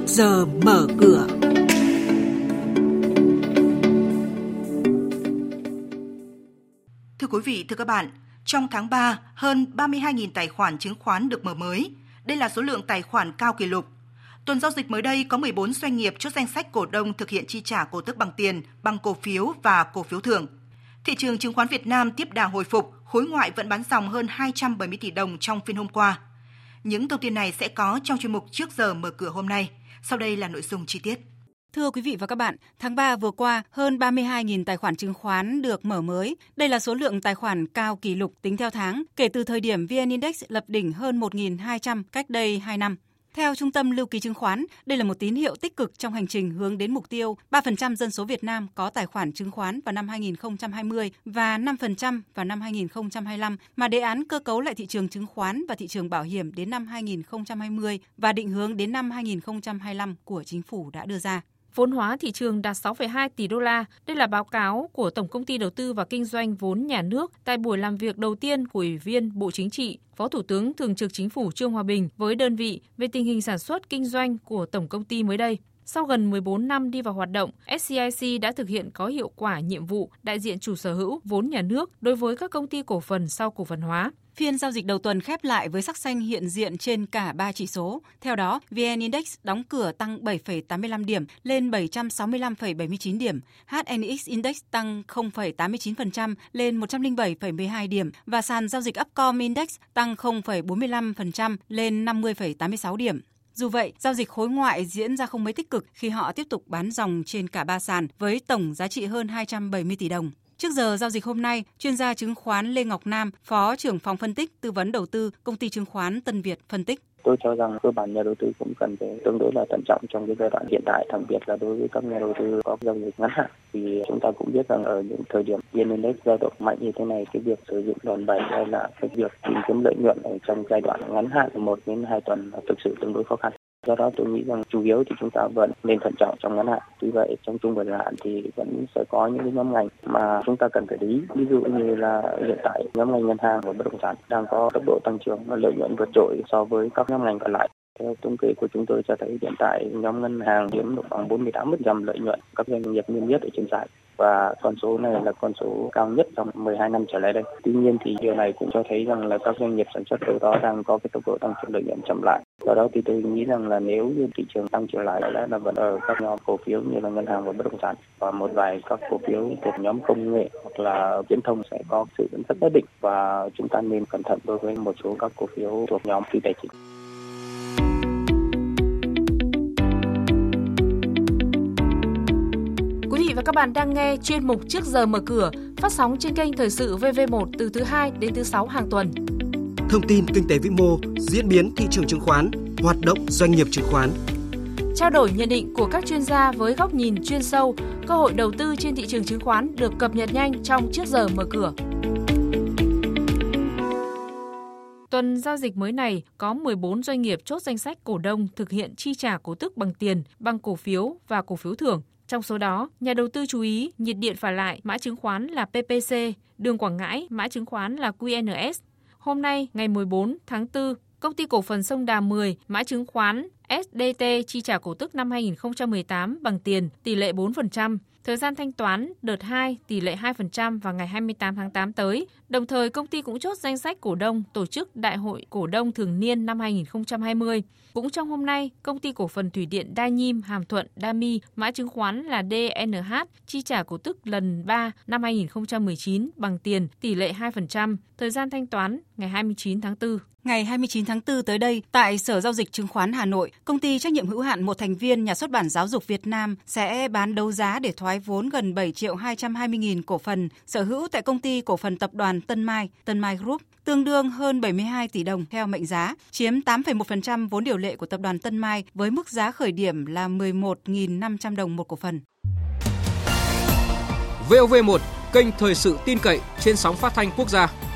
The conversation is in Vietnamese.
trước giờ mở cửa. Thưa quý vị, thưa các bạn, trong tháng 3, hơn 32.000 tài khoản chứng khoán được mở mới. Đây là số lượng tài khoản cao kỷ lục. Tuần giao dịch mới đây có 14 doanh nghiệp chốt danh sách cổ đông thực hiện chi trả cổ tức bằng tiền, bằng cổ phiếu và cổ phiếu thưởng. Thị trường chứng khoán Việt Nam tiếp đà hồi phục, khối ngoại vẫn bán dòng hơn 270 tỷ đồng trong phiên hôm qua. Những thông tin này sẽ có trong chuyên mục trước giờ mở cửa hôm nay. Sau đây là nội dung chi tiết. Thưa quý vị và các bạn, tháng 3 vừa qua, hơn 32.000 tài khoản chứng khoán được mở mới. Đây là số lượng tài khoản cao kỷ lục tính theo tháng, kể từ thời điểm VN Index lập đỉnh hơn 1.200 cách đây 2 năm. Theo Trung tâm Lưu ký chứng khoán, đây là một tín hiệu tích cực trong hành trình hướng đến mục tiêu 3% dân số Việt Nam có tài khoản chứng khoán vào năm 2020 và 5% vào năm 2025 mà đề án cơ cấu lại thị trường chứng khoán và thị trường bảo hiểm đến năm 2020 và định hướng đến năm 2025 của chính phủ đã đưa ra. Vốn hóa thị trường đạt 6,2 tỷ đô la. Đây là báo cáo của Tổng công ty Đầu tư và Kinh doanh vốn nhà nước tại buổi làm việc đầu tiên của Ủy viên Bộ Chính trị, Phó Thủ tướng Thường trực Chính phủ Trương Hòa Bình với đơn vị về tình hình sản xuất kinh doanh của tổng công ty mới đây. Sau gần 14 năm đi vào hoạt động, SCIC đã thực hiện có hiệu quả nhiệm vụ đại diện chủ sở hữu vốn nhà nước đối với các công ty cổ phần sau cổ phần hóa. Phiên giao dịch đầu tuần khép lại với sắc xanh hiện diện trên cả 3 chỉ số. Theo đó, VN Index đóng cửa tăng 7,85 điểm lên 765,79 điểm, HNX Index tăng 0,89% lên 107,12 điểm và sàn giao dịch Upcom Index tăng 0,45% lên 50,86 điểm. Dù vậy, giao dịch khối ngoại diễn ra không mấy tích cực khi họ tiếp tục bán dòng trên cả ba sàn với tổng giá trị hơn 270 tỷ đồng. Trước giờ giao dịch hôm nay, chuyên gia chứng khoán Lê Ngọc Nam, Phó trưởng phòng phân tích tư vấn đầu tư công ty chứng khoán Tân Việt phân tích. Tôi cho rằng cơ bản nhà đầu tư cũng cần phải tương đối là thận trọng trong cái giai đoạn hiện tại, đặc biệt là đối với các nhà đầu tư có giao dịch ngắn hạn. Vì chúng ta cũng biết rằng ở những thời điểm VN Index dao động mạnh như thế này, cái việc sử dụng đòn bẩy hay là cái việc tìm kiếm lợi nhuận ở trong giai đoạn ngắn hạn một đến hai tuần thực sự tương đối khó khăn. Do đó tôi nghĩ rằng chủ yếu thì chúng ta vẫn nên thận trọng trong ngắn hạn. Tuy vậy, trong trung và dài hạn thì vẫn sẽ có những cái nhóm ngành mà chúng ta cần phải lý. Ví dụ như là hiện tại, nhóm ngành ngân hàng và bất động sản đang có tốc độ tăng trưởng và lợi nhuận vượt trội so với các nhóm ngành còn lại. Theo thống kê của chúng tôi cho thấy hiện tại nhóm ngân hàng chiếm được khoảng 48% lợi nhuận các doanh nghiệp niêm yết ở trên sàn và con số này là con số cao nhất trong 12 năm trở lại đây. Tuy nhiên thì điều này cũng cho thấy rằng là các doanh nghiệp sản xuất đâu đó đang có cái tốc độ tăng trưởng lợi nhuận chậm lại. Do đó thì tôi nghĩ rằng là nếu như thị trường tăng trở lại lẽ là vẫn ở các nhóm cổ phiếu như là ngân hàng và bất động sản và một vài các cổ phiếu thuộc nhóm công nghệ hoặc là viễn thông sẽ có sự dẫn dắt nhất định và chúng ta nên cẩn thận đối với một số các cổ phiếu thuộc nhóm phi tài chính. Và các bạn đang nghe chuyên mục Trước giờ mở cửa phát sóng trên kênh Thời sự VV1 từ thứ 2 đến thứ 6 hàng tuần. Thông tin kinh tế vĩ mô, diễn biến thị trường chứng khoán, hoạt động doanh nghiệp chứng khoán. Trao đổi nhận định của các chuyên gia với góc nhìn chuyên sâu, cơ hội đầu tư trên thị trường chứng khoán được cập nhật nhanh trong Trước giờ mở cửa. Tuần giao dịch mới này có 14 doanh nghiệp chốt danh sách cổ đông thực hiện chi trả cổ tức bằng tiền, bằng cổ phiếu và cổ phiếu thưởng. Trong số đó, nhà đầu tư chú ý nhiệt điện phả lại mã chứng khoán là PPC, đường Quảng Ngãi mã chứng khoán là QNS. Hôm nay, ngày 14 tháng 4, công ty cổ phần Sông Đà 10 mã chứng khoán SDT chi trả cổ tức năm 2018 bằng tiền tỷ lệ 4%, thời gian thanh toán đợt 2 tỷ lệ 2% vào ngày 28 tháng 8 tới. Đồng thời, công ty cũng chốt danh sách cổ đông tổ chức Đại hội cổ đông thường niên năm 2020. Cũng trong hôm nay, công ty cổ phần thủy điện Đa Nhiêm Hàm Thuận Đa Mi, mã chứng khoán là DNH chi trả cổ tức lần 3 năm 2019 bằng tiền tỷ lệ 2%, thời gian thanh toán ngày 29 tháng 4. Ngày 29 tháng 4 tới đây, tại Sở Giao dịch Chứng khoán Hà Nội, công ty trách nhiệm hữu hạn một thành viên nhà xuất bản giáo dục Việt Nam sẽ bán đấu giá để thoái vốn gần 7 triệu 220 nghìn cổ phần sở hữu tại công ty cổ phần tập đoàn Tân Mai, Tân Mai Group, tương đương hơn 72 tỷ đồng theo mệnh giá, chiếm 8,1% vốn điều lệ của tập đoàn Tân Mai với mức giá khởi điểm là 11.500 đồng một cổ phần. VOV1, kênh thời sự tin cậy trên sóng phát thanh quốc gia.